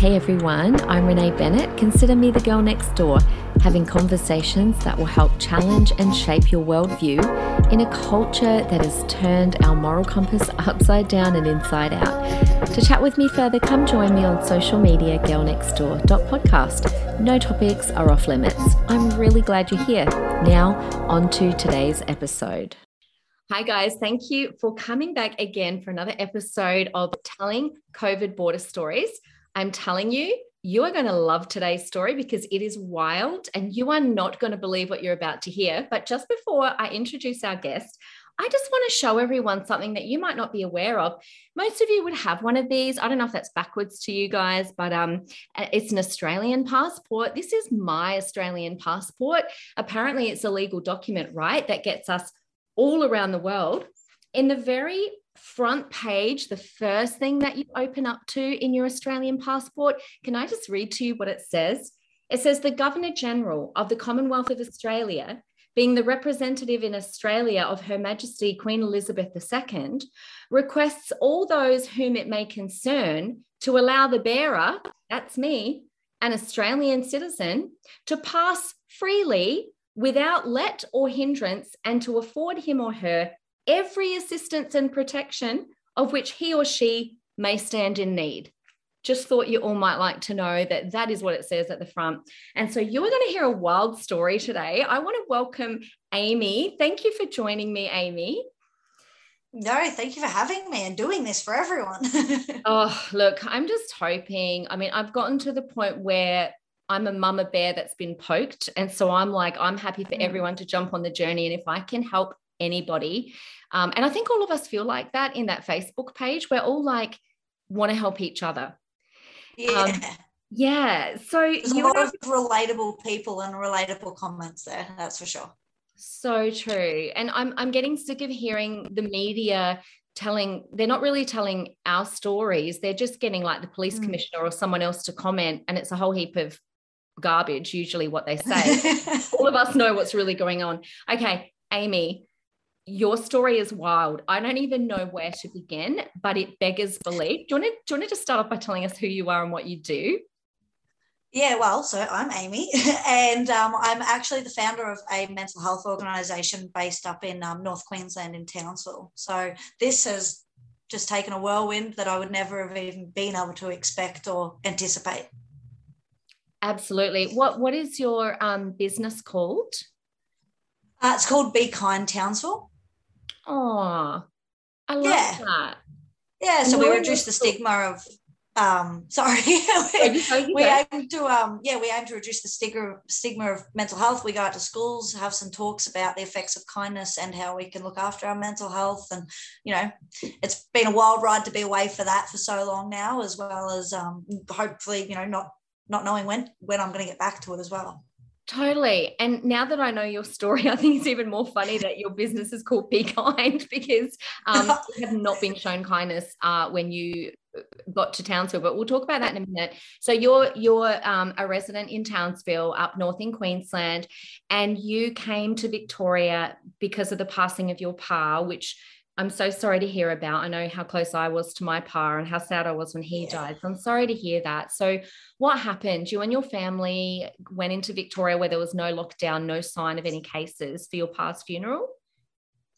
Hey everyone, I'm Renee Bennett. Consider me the girl next door, having conversations that will help challenge and shape your worldview in a culture that has turned our moral compass upside down and inside out. To chat with me further, come join me on social media, girlnextdoor.podcast. No topics are off limits. I'm really glad you're here. Now, on to today's episode. Hi, guys. Thank you for coming back again for another episode of Telling COVID Border Stories. I'm telling you, you are going to love today's story because it is wild and you are not going to believe what you're about to hear. But just before I introduce our guest, I just want to show everyone something that you might not be aware of. Most of you would have one of these. I don't know if that's backwards to you guys, but um, it's an Australian passport. This is my Australian passport. Apparently, it's a legal document, right? That gets us all around the world. In the very front page, the first thing that you open up to in your Australian passport, can I just read to you what it says? It says the Governor General of the Commonwealth of Australia, being the representative in Australia of Her Majesty Queen Elizabeth II, requests all those whom it may concern to allow the bearer, that's me, an Australian citizen, to pass freely without let or hindrance and to afford him or her every assistance and protection of which he or she may stand in need. Just thought you all might like to know that that is what it says at the front. And so you are going to hear a wild story today. I want to welcome Amy. Thank you for joining me, Amy. No, thank you for having me and doing this for everyone. oh, look, I'm just hoping. I mean, I've gotten to the point where I'm a mama bear that's been poked. And so I'm like, I'm happy for mm. everyone to jump on the journey. And if I can help anybody. Um, and I think all of us feel like that in that Facebook page. We're all like, want to help each other. Yeah. Um, yeah. So there's a lot of relatable people and relatable comments there. That's for sure. So true. And I'm I'm getting sick of hearing the media telling they're not really telling our stories. They're just getting like the police mm. commissioner or someone else to comment and it's a whole heap of garbage usually what they say. All of us know what's really going on. Okay, Amy, your story is wild. I don't even know where to begin, but it beggars belief. Do you want to, do you want to just start off by telling us who you are and what you do? Yeah, well, so I'm Amy, and um, I'm actually the founder of a mental health organisation based up in um, North Queensland in Townsville. So this has just taken a whirlwind that I would never have even been able to expect or anticipate. Absolutely. What What is your um, business called? Uh, it's called Be Kind Townsville. Oh, I love yeah. that. Yeah, so no, we reduce the stigma of um sorry we, aim to um yeah we aim to reduce the stigma stigma of mental health we go out to schools have some talks about the effects of kindness and how we can look after our mental health and you know it's been a wild ride to be away for that for so long now as well as um hopefully you know not not knowing when when i'm going to get back to it as well Totally. And now that I know your story, I think it's even more funny that your business is called Be Kind because um, you have not been shown kindness uh, when you uh, got to Townsville, but we'll talk about that in a minute. So you're you're um, a resident in Townsville, up north in Queensland, and you came to Victoria because of the passing of your pa, which I'm so sorry to hear about. I know how close I was to my pa and how sad I was when he yeah. died. So I'm sorry to hear that. So, what happened? You and your family went into Victoria where there was no lockdown, no sign of any cases for your pa's funeral?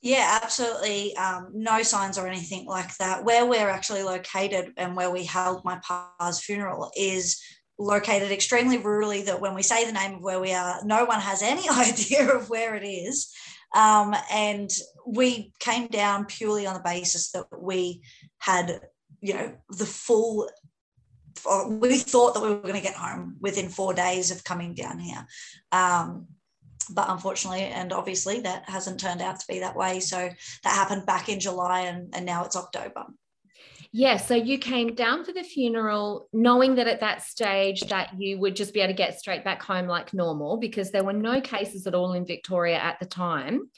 Yeah, absolutely. Um, no signs or anything like that. Where we're actually located and where we held my pa's funeral is located extremely rurally that when we say the name of where we are, no one has any idea of where it is. Um, and we came down purely on the basis that we had, you know, the full. We thought that we were going to get home within four days of coming down here. Um, but unfortunately and obviously that hasn't turned out to be that way so that happened back in july and, and now it's october yeah so you came down for the funeral knowing that at that stage that you would just be able to get straight back home like normal because there were no cases at all in victoria at the time.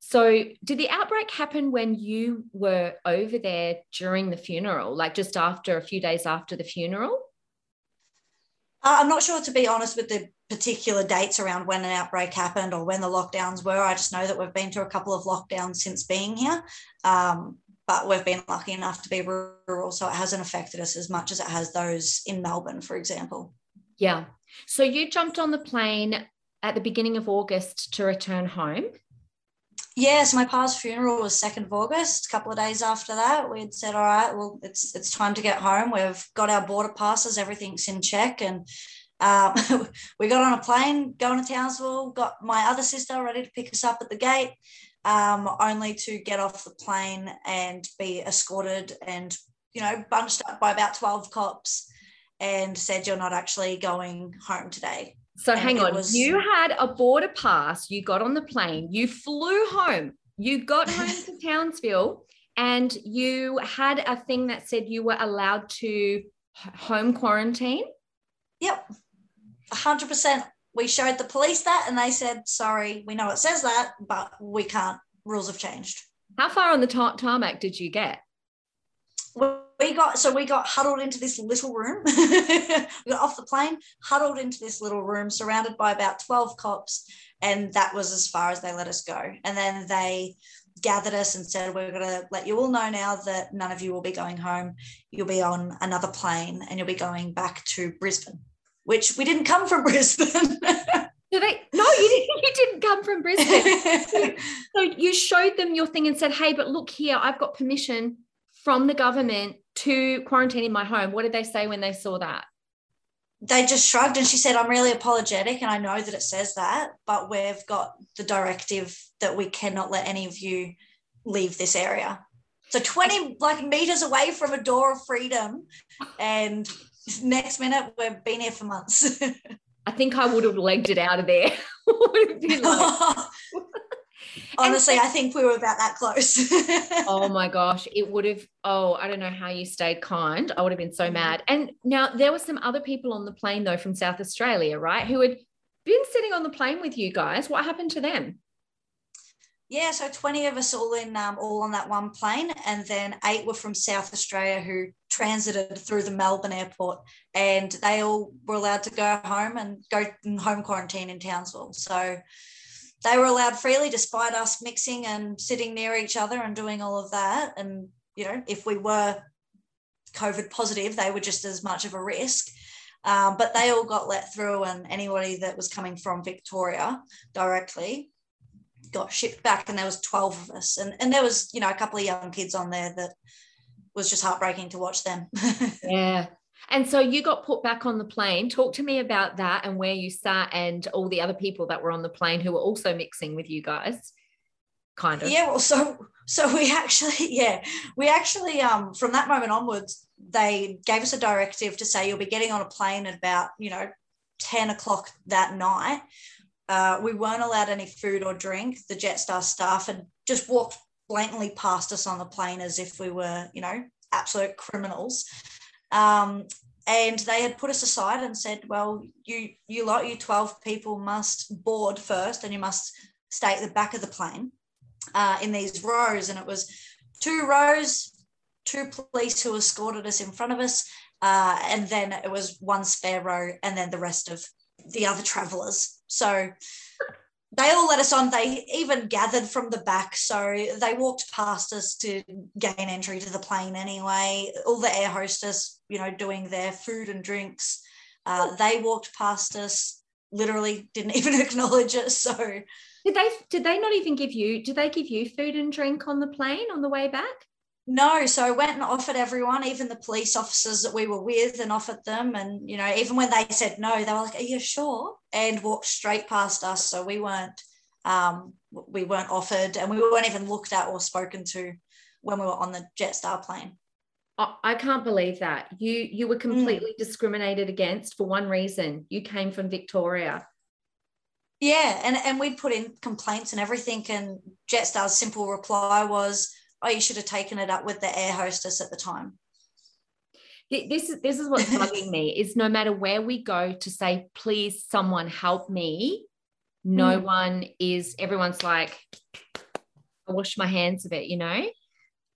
So did the outbreak happen when you were over there during the funeral like just after a few days after the funeral? Uh, i'm not sure to be honest with the particular dates around when an outbreak happened or when the lockdowns were. I just know that we've been to a couple of lockdowns since being here. Um, but we've been lucky enough to be rural, so it hasn't affected us as much as it has those in Melbourne, for example. Yeah. So you jumped on the plane at the beginning of August to return home. Yes, my pa's funeral was second of August. A couple of days after that, we'd said, "All right, well, it's it's time to get home. We've got our border passes, everything's in check, and um, we got on a plane going to Townsville. Got my other sister ready to pick us up at the gate, um, only to get off the plane and be escorted and you know bunched up by about twelve cops, and said, "You're not actually going home today." So and hang on, was... you had a border pass, you got on the plane, you flew home, you got home to Townsville, and you had a thing that said you were allowed to home quarantine. Yep, 100%. We showed the police that, and they said, sorry, we know it says that, but we can't. Rules have changed. How far on the tarmac did you get? we got so we got huddled into this little room we got off the plane huddled into this little room surrounded by about 12 cops and that was as far as they let us go and then they gathered us and said we're going to let you all know now that none of you will be going home you'll be on another plane and you'll be going back to brisbane which we didn't come from brisbane they? No, you didn't. You didn't come from Brisbane. so, so you showed them your thing and said, "Hey, but look here, I've got permission from the government to quarantine in my home. What did they say when they saw that? They just shrugged and she said, I'm really apologetic and I know that it says that, but we've got the directive that we cannot let any of you leave this area. So 20 like meters away from a door of freedom. And next minute we've been here for months. I think I would have legged it out of there. would have been like, Honestly, I think we were about that close. oh my gosh, it would have. Oh, I don't know how you stayed kind. I would have been so mm-hmm. mad. And now there were some other people on the plane though from South Australia, right? Who had been sitting on the plane with you guys. What happened to them? Yeah, so 20 of us all in um, all on that one plane, and then eight were from South Australia who transited through the Melbourne airport, and they all were allowed to go home and go home quarantine in Townsville. So they were allowed freely despite us mixing and sitting near each other and doing all of that. And, you know, if we were COVID positive, they were just as much of a risk. Um, but they all got let through, and anybody that was coming from Victoria directly got shipped back. And there was 12 of us. And, and there was, you know, a couple of young kids on there that was just heartbreaking to watch them. yeah. And so you got put back on the plane. Talk to me about that and where you sat and all the other people that were on the plane who were also mixing with you guys. Kind of. Yeah, well, so so we actually, yeah, we actually um from that moment onwards, they gave us a directive to say you'll be getting on a plane at about, you know, 10 o'clock that night. Uh, we weren't allowed any food or drink. The Jetstar staff had just walked blatantly passed us on the plane as if we were, you know, absolute criminals. Um, and they had put us aside and said, well, you, you lot, you 12 people must board first and you must stay at the back of the plane uh, in these rows. And it was two rows, two police who escorted us in front of us. Uh, and then it was one spare row and then the rest of the other travelers. So they all let us on. They even gathered from the back. So they walked past us to gain entry to the plane anyway. All the air hostess, you know, doing their food and drinks. Uh, they walked past us, literally didn't even acknowledge it. So did they did they not even give you did they give you food and drink on the plane on the way back? No, so I went and offered everyone, even the police officers that we were with, and offered them. And, you know, even when they said no, they were like, Are you sure? And walked straight past us. So we weren't um, we weren't offered and we weren't even looked at or spoken to when we were on the Jetstar plane. I can't believe that. You you were mm. completely mm. discriminated against for one reason. You came from Victoria. Yeah, and, and we'd put in complaints and everything. And Jetstar's simple reply was, oh, you should have taken it up with the air hostess at the time. This is this is what's bugging me is no matter where we go to say, please, someone help me. No mm. one is. Everyone's like, I wash my hands of it, you know.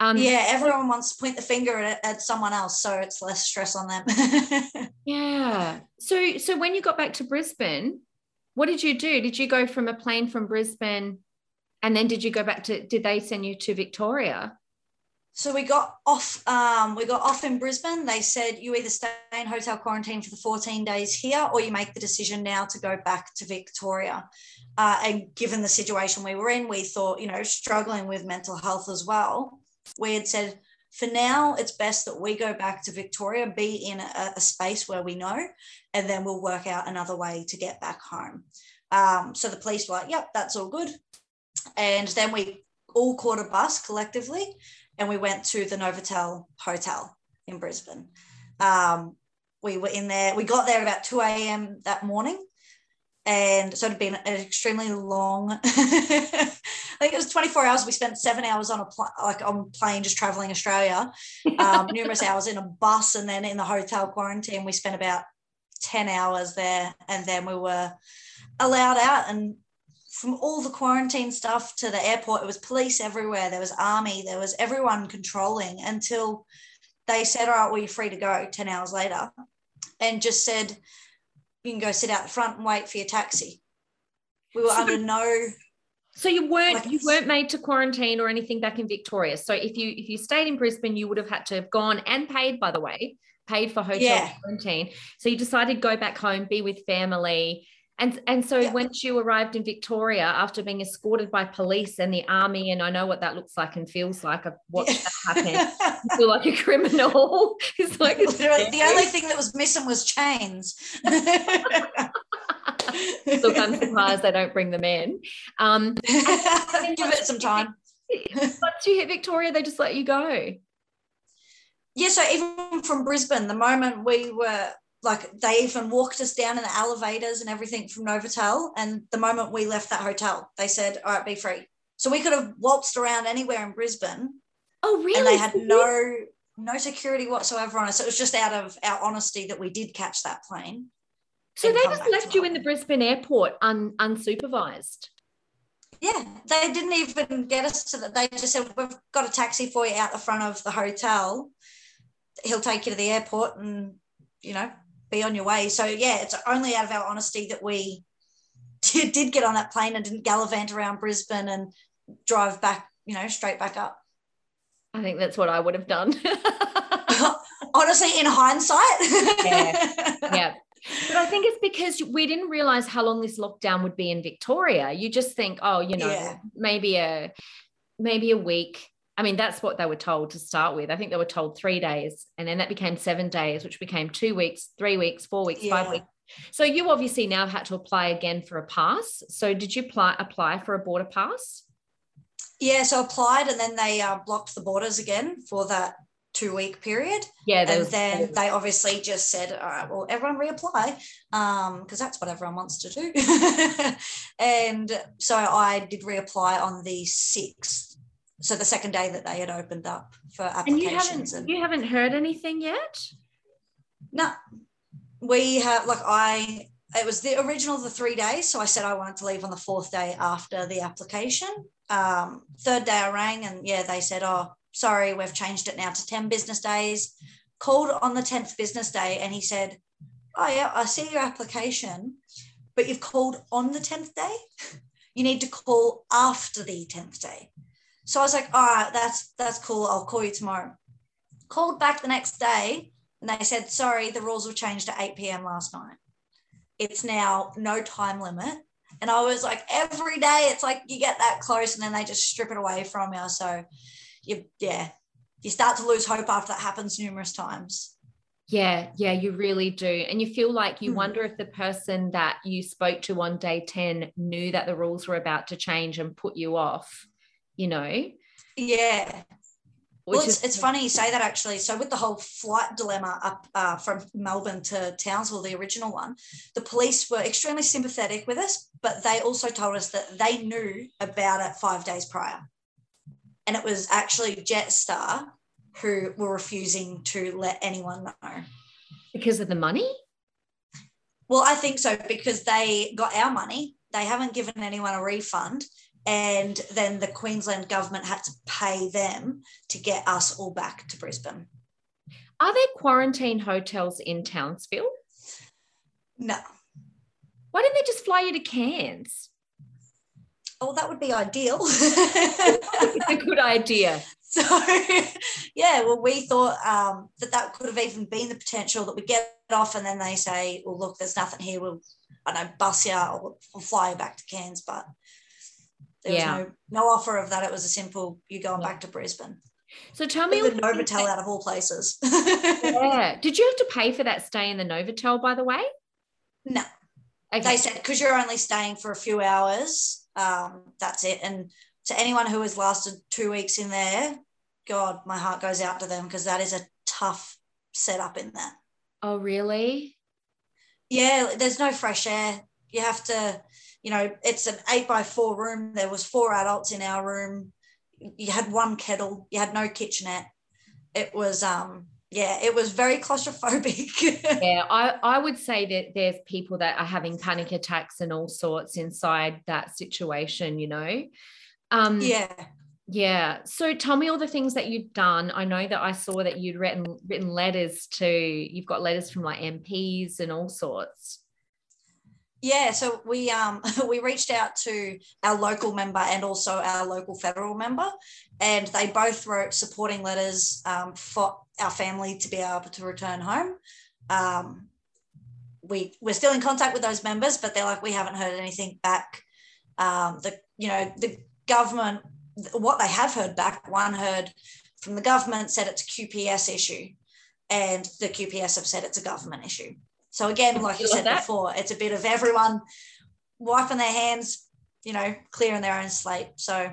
Um, yeah, everyone wants to point the finger at, at someone else, so it's less stress on them. yeah. So, so when you got back to Brisbane, what did you do? Did you go from a plane from Brisbane and then did you go back to, did they send you to Victoria? So we got off. Um, we got off in Brisbane. They said you either stay in hotel quarantine for the 14 days here, or you make the decision now to go back to Victoria. Uh, and given the situation we were in, we thought, you know, struggling with mental health as well, we had said for now, it's best that we go back to Victoria, be in a, a space where we know, and then we'll work out another way to get back home. Um, so the police were like, yep, that's all good. And then we all caught a bus collectively and we went to the Novotel Hotel in Brisbane. Um, we were in there, we got there about 2 a.m. that morning. And so it had been an extremely long, I think it was 24 hours. We spent seven hours on a pl- like on plane just traveling Australia, um, numerous hours in a bus, and then in the hotel quarantine. We spent about 10 hours there, and then we were allowed out and from all the quarantine stuff to the airport, it was police everywhere. There was army, there was everyone controlling until they said, All right, well, you're free to go 10 hours later, and just said, You can go sit out the front and wait for your taxi. We were so, under no so you weren't like you weren't made to quarantine or anything back in Victoria. So if you if you stayed in Brisbane, you would have had to have gone and paid, by the way, paid for hotel yeah. quarantine. So you decided to go back home, be with family, and and so yeah. once you arrived in Victoria after being escorted by police and the army, and I know what that looks like and feels like. I've watched yeah. that happen. you feel like a criminal. it's like the only thing that was missing was chains. Look, I'm surprised they don't bring them in. Um, Give it some time. Once you hit Victoria, they just let you go. Yeah, so even from Brisbane, the moment we were like they even walked us down in the elevators and everything from Novotel. And the moment we left that hotel, they said, "All right, be free." So we could have waltzed around anywhere in Brisbane. Oh, really? And they had no no security whatsoever on us. It was just out of our honesty that we did catch that plane. So they just left you in the Brisbane airport un, unsupervised. Yeah, they didn't even get us to that. They just said, "We've got a taxi for you out the front of the hotel. He'll take you to the airport, and you know, be on your way. So yeah, it's only out of our honesty that we did, get on that plane and didn't gallivant around Brisbane and drive back, you know, straight back up. I think that's what I would have done. Honestly, in hindsight. yeah. Yeah. But I think it's because we didn't realize how long this lockdown would be in Victoria. You just think, oh, you know, yeah. maybe a maybe a week, I mean, that's what they were told to start with. I think they were told three days, and then that became seven days, which became two weeks, three weeks, four weeks, yeah. five weeks. So you obviously now had to apply again for a pass. So did you apply apply for a border pass? Yeah, so applied, and then they uh, blocked the borders again for that two week period. Yeah, and was, then they obviously just said, "All right, well, everyone reapply," because um, that's what everyone wants to do. and so I did reapply on the sixth so the second day that they had opened up for applications. And you haven't, and, you haven't heard anything yet? No, we have like I. It was the original the three days, so I said I wanted to leave on the fourth day after the application. Um, third day I rang and yeah, they said, "Oh, sorry, we've changed it now to ten business days." Called on the tenth business day, and he said, "Oh yeah, I see your application, but you've called on the tenth day. You need to call after the tenth day." So I was like, all right, that's that's cool. I'll call you tomorrow. Called back the next day and they said, sorry, the rules were changed at 8 p.m. last night. It's now no time limit. And I was like, every day it's like you get that close and then they just strip it away from you. So you yeah, you start to lose hope after that happens numerous times. Yeah, yeah, you really do. And you feel like you mm. wonder if the person that you spoke to on day 10 knew that the rules were about to change and put you off you know? Yeah. Well, it's, is- it's funny you say that actually. So, with the whole flight dilemma up uh, from Melbourne to Townsville, the original one, the police were extremely sympathetic with us, but they also told us that they knew about it five days prior. And it was actually Jetstar who were refusing to let anyone know. Because of the money? Well, I think so, because they got our money. They haven't given anyone a refund and then the Queensland government had to pay them to get us all back to Brisbane. Are there quarantine hotels in Townsville? No. Why didn't they just fly you to Cairns? Oh, that would be ideal. it's a good idea. So, yeah, well, we thought um, that that could have even been the potential that we get off, and then they say, "Well, look, there's nothing here. We'll, I don't know, bus you or we'll fly you back to Cairns." But there yeah. was no no offer of that. It was a simple, you're going yeah. back to Brisbane." So tell me, the Novotel out of all places. yeah. Did you have to pay for that stay in the Novotel, by the way? No. Okay. They said because you're only staying for a few hours, um, that's it. And to anyone who has lasted two weeks in there, God, my heart goes out to them because that is a tough setup in there. Oh, really? Yeah, there's no fresh air. You have to, you know, it's an eight by four room. There was four adults in our room. You had one kettle. You had no kitchenette. It was um yeah, it was very claustrophobic. yeah, I, I would say that there's people that are having panic attacks and all sorts inside that situation, you know? Um, yeah. Yeah. So tell me all the things that you've done. I know that I saw that you'd written written letters to you've got letters from like MPs and all sorts. Yeah, so we um we reached out to our local member and also our local federal member, and they both wrote supporting letters um, for our family to be able to return home. Um, we we're still in contact with those members, but they're like we haven't heard anything back. Um, the you know the government what they have heard back. One heard from the government said it's a QPS issue, and the QPS have said it's a government issue. So again, like you, you said that? before, it's a bit of everyone wiping their hands, you know, clearing their own slate. So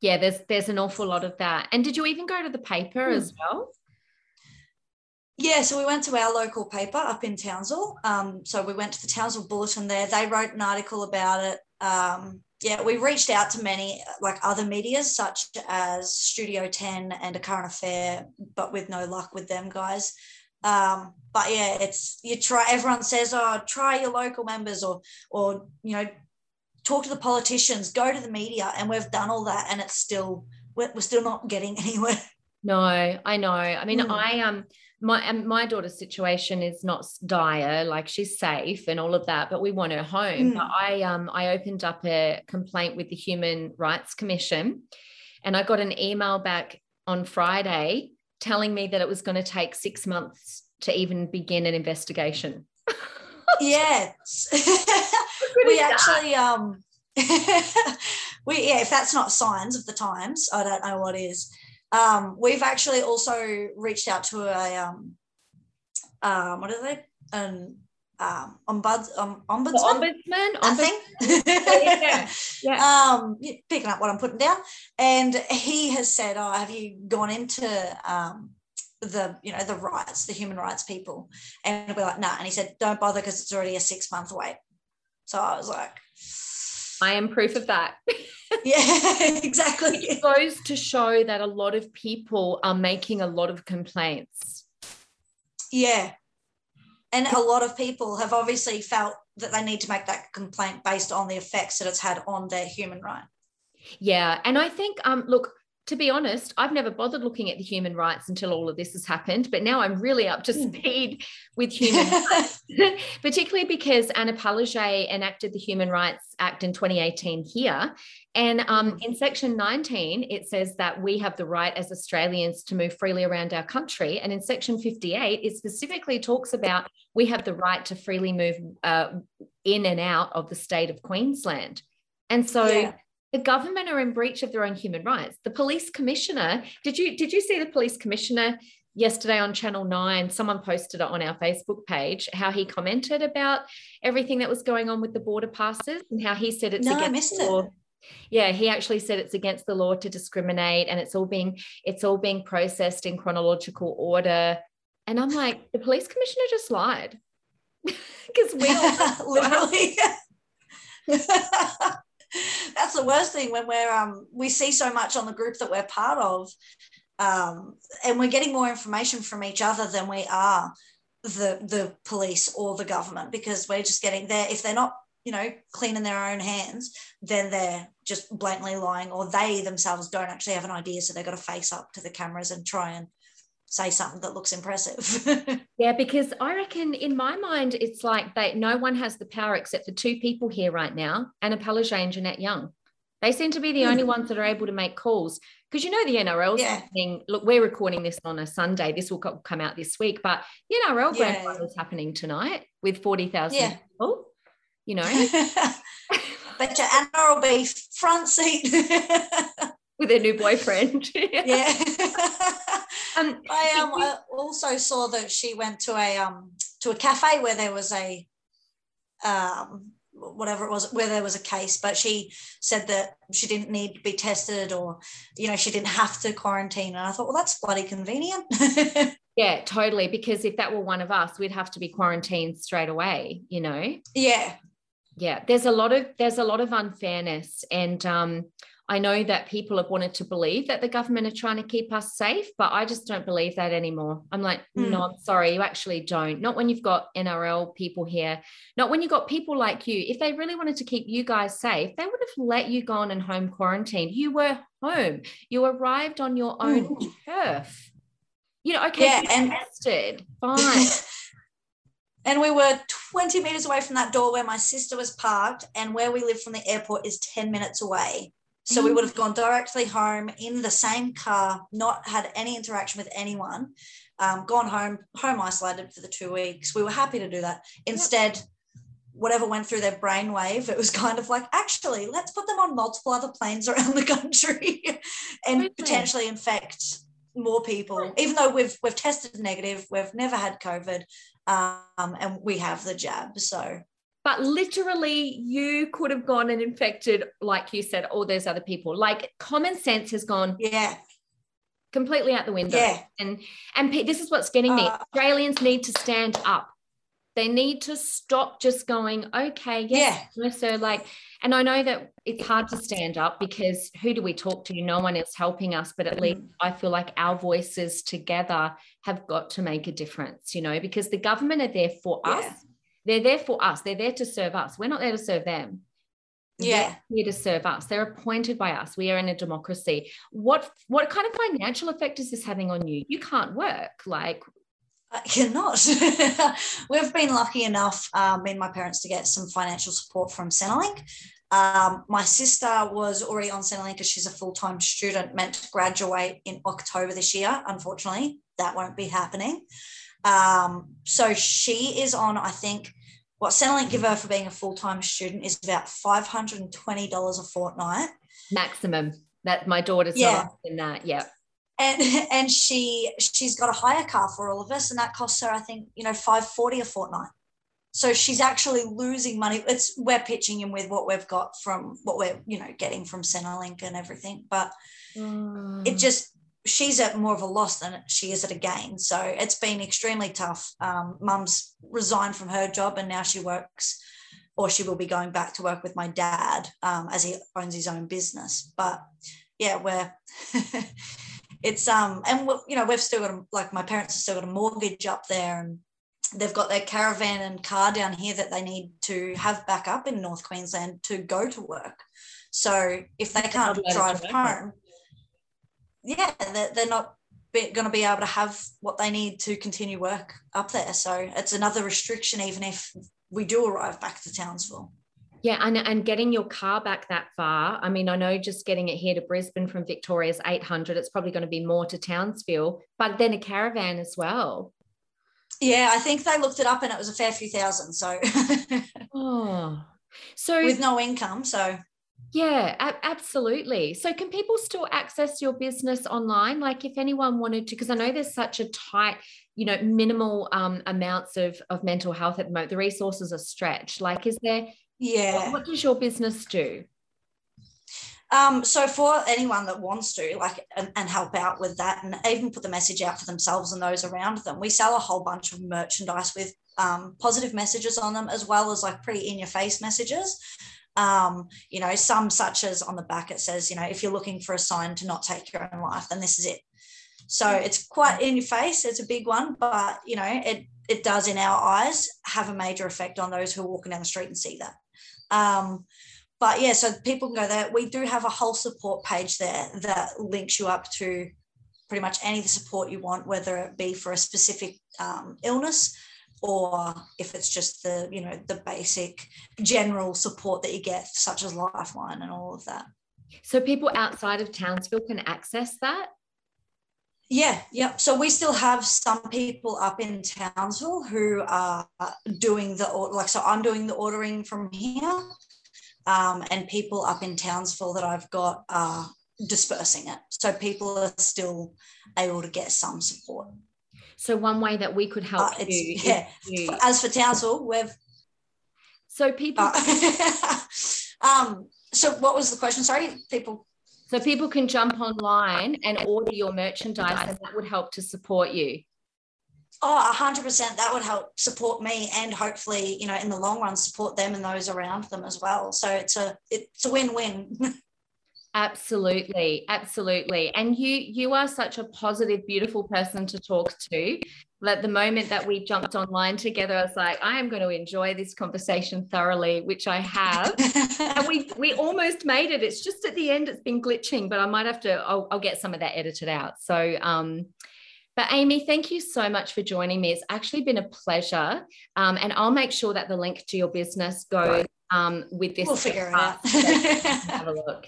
yeah, there's there's an awful lot of that. And did you even go to the paper hmm. as well? Yeah, so we went to our local paper up in Townsville. Um, so we went to the Townsville Bulletin there. They wrote an article about it. Um, yeah, we reached out to many like other medias such as Studio 10 and A Current Affair, but with no luck with them guys. Um, but yeah, it's you try. Everyone says, "Oh, try your local members," or or you know, talk to the politicians, go to the media, and we've done all that, and it's still we're, we're still not getting anywhere. No, I know. I mean, mm. I um my and my daughter's situation is not dire like she's safe and all of that but we want her home mm. but i um i opened up a complaint with the human rights commission and i got an email back on friday telling me that it was going to take six months to even begin an investigation. yes. we actually um we yeah, if that's not signs of the times, I don't know what is. Um, we've actually also reached out to a um, um what are they? An um, ombud, um, ombudsman. ombudsman, I think. yeah. yeah. Um, picking up what I'm putting down, and he has said, "Oh, have you gone into um, the you know the rights, the human rights people?" And we're like, "Nah," and he said, "Don't bother because it's already a six month wait." So I was like, "I am proof of that." yeah, exactly. It goes to show that a lot of people are making a lot of complaints. Yeah, and a lot of people have obviously felt that they need to make that complaint based on the effects that it's had on their human right. Yeah. And I think, um, look, to be honest, I've never bothered looking at the human rights until all of this has happened, but now I'm really up to hmm. speed with human rights, particularly because Anna Palaszczuk enacted the Human Rights Act in 2018 here. And um, hmm. in section 19, it says that we have the right as Australians to move freely around our country. And in section 58, it specifically talks about we have the right to freely move uh, in and out of the state of Queensland. And so yeah the government are in breach of their own human rights. The police commissioner, did you did you see the police commissioner yesterday on Channel 9? Someone posted it on our Facebook page how he commented about everything that was going on with the border passes and how he said it's no, against the law. It. Yeah, he actually said it's against the law to discriminate and it's all being it's all being processed in chronological order. And I'm like, the police commissioner just lied. Because we literally that's the worst thing when we're um we see so much on the group that we're part of um, and we're getting more information from each other than we are the the police or the government because we're just getting there. If they're not you know cleaning their own hands then they're just blatantly lying or they themselves don't actually have an idea so they've got to face up to the cameras and try and say something that looks impressive. yeah, because I reckon in my mind, it's like they no one has the power except for two people here right now, Anna Palaszczuk and Jeanette Young. They seem to be the only hmm. ones that are able to make calls. because you know the NRL Yeah. happening. Look, we're recording this on a Sunday. This will come out this week, but the NRL grand Yeah. final is happening tonight with forty thousand Yeah. people. You know, but your Anna will be front seat. With a new boyfriend. yeah. Um, I um I also saw that she went to a um to a cafe where there was a um whatever it was where there was a case but she said that she didn't need to be tested or you know she didn't have to quarantine and I thought well that's bloody convenient yeah, totally. Because if that were one of us, we'd have to be quarantined straight away. You know. yeah yeah there's a lot of there's a lot of unfairness and um I know that people have wanted to believe that the government are trying to keep us safe, but I just don't believe that anymore. I'm like, Mm. no, I'm sorry, you actually don't. Not when you've got NRL people here, not when you've got people like you. If they really wanted to keep you guys safe, they would have let you go on and home quarantine. You were home, you arrived on your own turf. You know, okay, Yeah, and- tested, fine. and we were 20 meters away from that door where my sister was parked and where we live from the airport is 10 minutes away so we would have gone directly home in the same car not had any interaction with anyone um, gone home home isolated for the two weeks. We were happy to do that. Instead whatever went through their brainwave it was kind of like actually let's put them on multiple other planes around the country and Totally. potentially infect more people. Even though we've we've tested negative we've never had covid um, and we have the jab. So But literally, you could have gone and infected, like you said, all those other people. Like common sense has gone yeah, completely out the window. yeah, And and this is what's getting me. Uh, Australians need to stand up. They need to stop just going, okay, yes, yes, so like, and I know that it's hard to stand up because who do we talk to? No one is helping us, but at least I feel like our voices together have got to make a difference, you know, because the government are there for Yeah. us. They're there for us. They're there to serve us. We're not there to serve them. Yeah. They're here to serve us. They're appointed by us. We are in a democracy. What what kind of financial effect is this having on you? You can't work. Like, I cannot. We've been lucky enough, um, me and my parents, to get some financial support from Centrelink. Um, my sister was already on Centrelink because she's a full time student, meant to graduate in October this year. Unfortunately, that won't be happening. Um, so she is on, I think, what Centrelink give her for being a full time student is about $520 a fortnight. maximum. That my daughter's Yeah. in that. Yeah. and and she she's got a hire car for all of us and that costs her i think you know 540 a fortnight so she's actually losing money it's we're pitching in with what we've got from what we're you know getting from centrelink and everything but Mm. it just she's at more of a loss than she is at a gain. So it's been extremely tough. Um, mum's resigned from her job and now she works or she will be going back to work with my dad um, as he owns his own business. But yeah we're it's um and you know we've still got a, like my parents have still got a mortgage up there and they've got their caravan and car down here that they need to have back up in north queensland to go to work. So if they can't not allowed to drive home yeah they're, they're not going to be able to have what they need to continue work up there so it's another restriction even if we do arrive back to townsville Yeah, and, and getting your car back that far. I mean, I know just getting it here to Brisbane from Victoria is 800. It's probably going to be more to Townsville, but then a caravan as well. yeah i think they looked it up and it was a fair few thousand so Oh, so with no income so yeah, a- absolutely. So can people still access your business online? Like if anyone wanted to, because I know there's such a tight, you know, minimal um, amounts of, of mental health at the moment. The resources are stretched. Like, is there, yeah what does your business do? Um, so for anyone that wants to like and, and help out with that and even put the message out for themselves and those around them, we sell a whole bunch of merchandise with um, positive messages on them as well as like pretty in your face messages. Um, you know, some such as on the back it says, you know, if you're looking for a sign to not take your own life, then this is it. So it's quite in your face. It's a big one, but you know, it it does in our eyes have a major effect on those who are walking down the street and see that. Um, but yeah, so people can go there. We do have a whole support page there that links you up to pretty much any of the support you want, whether it be for a specific um, illness or if it's just the you know the basic general support that you get, such as Lifeline and all of that. So people outside of Townsville can access that? Yeah, yeah. So we still have some people up in Townsville who are doing the like. So I'm doing the ordering from here, um, and people up in Townsville that I've got are dispersing it. So people are still able to get some support. So one way that we could help uh, you, yeah. You... As for Townsville, we've so people. Uh, um. So what was the question? Sorry, people. So people can jump online and order your merchandise, and that would help to support you. Oh, 100%. That would help support me and hopefully, you know, in the long run, support them and those around them as well. So it's a it's a win-win. absolutely absolutely and you you are such a positive beautiful person to talk to like the moment that we jumped online together i was like i am going to enjoy this conversation thoroughly which i have and we we almost made it it's just at the end it's been glitching but i might have to i'll, I'll get some of that edited out so um but Amy, thank you so much for joining me. It's actually been a pleasure. Um, and I'll make sure that the link to your business goes um, with this. We'll figure it out. have a look.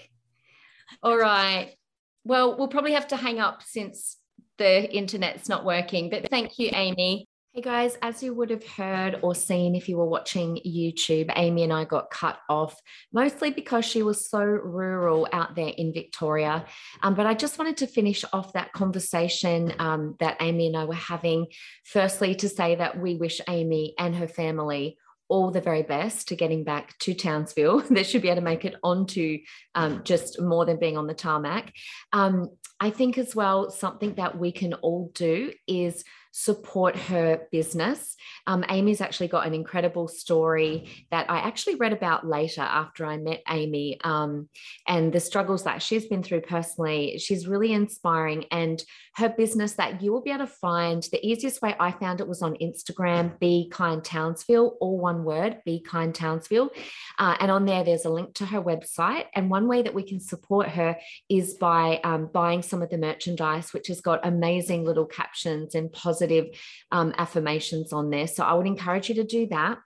All right. Well, we'll probably have to hang up since the internet's not working. But thank you, Amy. Hey guys, as you would have heard or seen if you were watching YouTube, Amy and I got cut off mostly because she was so rural out there in Victoria. Um, but I just wanted to finish off that conversation um, that Amy and I were having. Firstly, to say that we wish Amy and her family all the very best to getting back to Townsville. they should be able to make it onto um, just more than being on the tarmac. Um, I think as well, something that we can all do is support her business. Um, Amy's actually got an incredible story that I actually read about later after I met Amy um, and the struggles that she's been through personally. She's really inspiring, and her business that you will be able to find the easiest way I found it was on Instagram, Be Kind Townsville, all one word, Be Kind Townsville. Uh, and on there, there's a link to her website. And one way that we can support her is by um, buying some of the merchandise, which has got amazing little captions and positive um, affirmations on there. So I would encourage you to do that.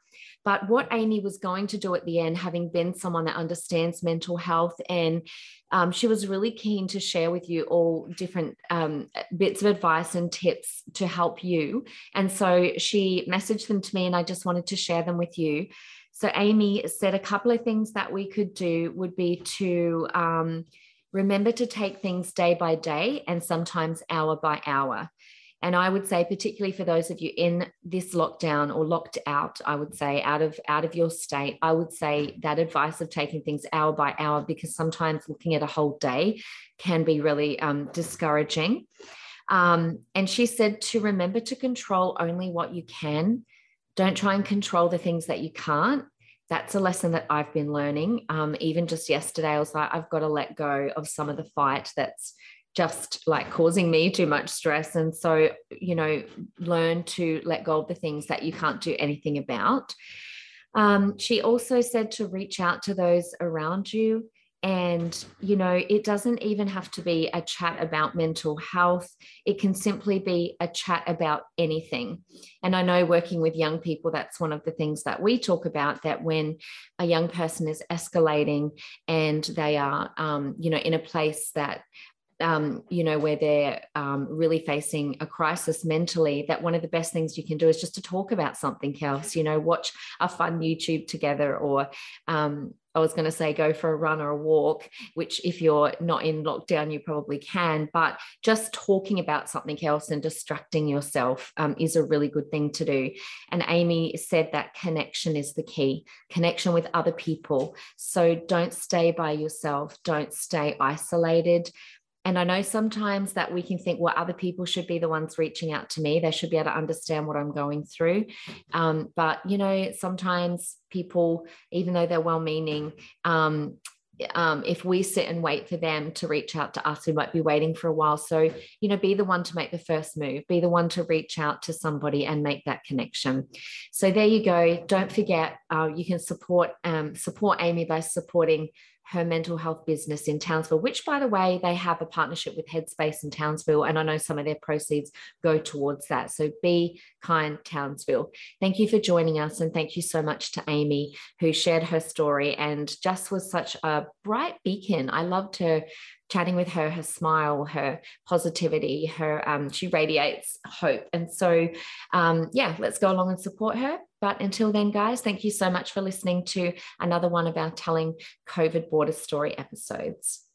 But what Amy was going to do at the end, having been someone that understands mental health, and um, she was really keen to share with you all different um, bits of advice and tips to help you. And so she messaged them to me, and I just wanted to share them with you. So Amy said a couple of things that we could do would be to um, remember to take things day by day and sometimes hour by hour. And I would say, particularly for those of you in this lockdown or locked out, I would say out of out of your state, I would say that advice of taking things hour by hour, because sometimes looking at a whole day can be really um, discouraging. Um, and she said to remember to control only what you can. Don't try and control the things that you can't. That's a lesson that I've been learning. Um, even just yesterday, I was like, I've got to let go of some of the fight that's just like causing me too much stress. And so, you know, learn to let go of the things that you can't do anything about. Um, she also said to reach out to those around you. And, you know, it doesn't even have to be a chat about mental health. It can simply be a chat about anything. And I know working with young people, that's one of the things that we talk about that when a young person is escalating and they are, um, you know, in a place that um, you know, where they're um, really facing a crisis mentally, that one of the best things you can do is just to talk about something else, you know, watch a fun YouTube together or, um, I was going to say go for a run or a walk, which if you're not in lockdown, you probably can. But just talking about something else and distracting yourself um, is a really good thing to do. And Amy said that connection is the key connection with other people. So don't stay by yourself, don't stay isolated. And I know sometimes that we can think, well, other people should be the ones reaching out to me. They should be able to understand what I'm going through. Um, but, you know, sometimes people, even though they're well meaning, um, um, if we sit and wait for them to reach out to us, we might be waiting for a while. So, you know, be the one to make the first move, be the one to reach out to somebody and make that connection. So there you go. Don't forget, uh, you can support um, support Amy by supporting her mental health business in Townsville, which, by the way, they have a partnership with Headspace in Townsville. And I know some of their proceeds go towards that. So be kind, Townsville. Thank you for joining us. And thank you so much to Amy, who shared her story and just was such a bright beacon. I loved her chatting with her, her smile, her positivity, her um, she radiates hope. And so, um, yeah, let's go along and support her. But until then, guys, thank you so much for listening to another one of our Telling COVID Border Story episodes.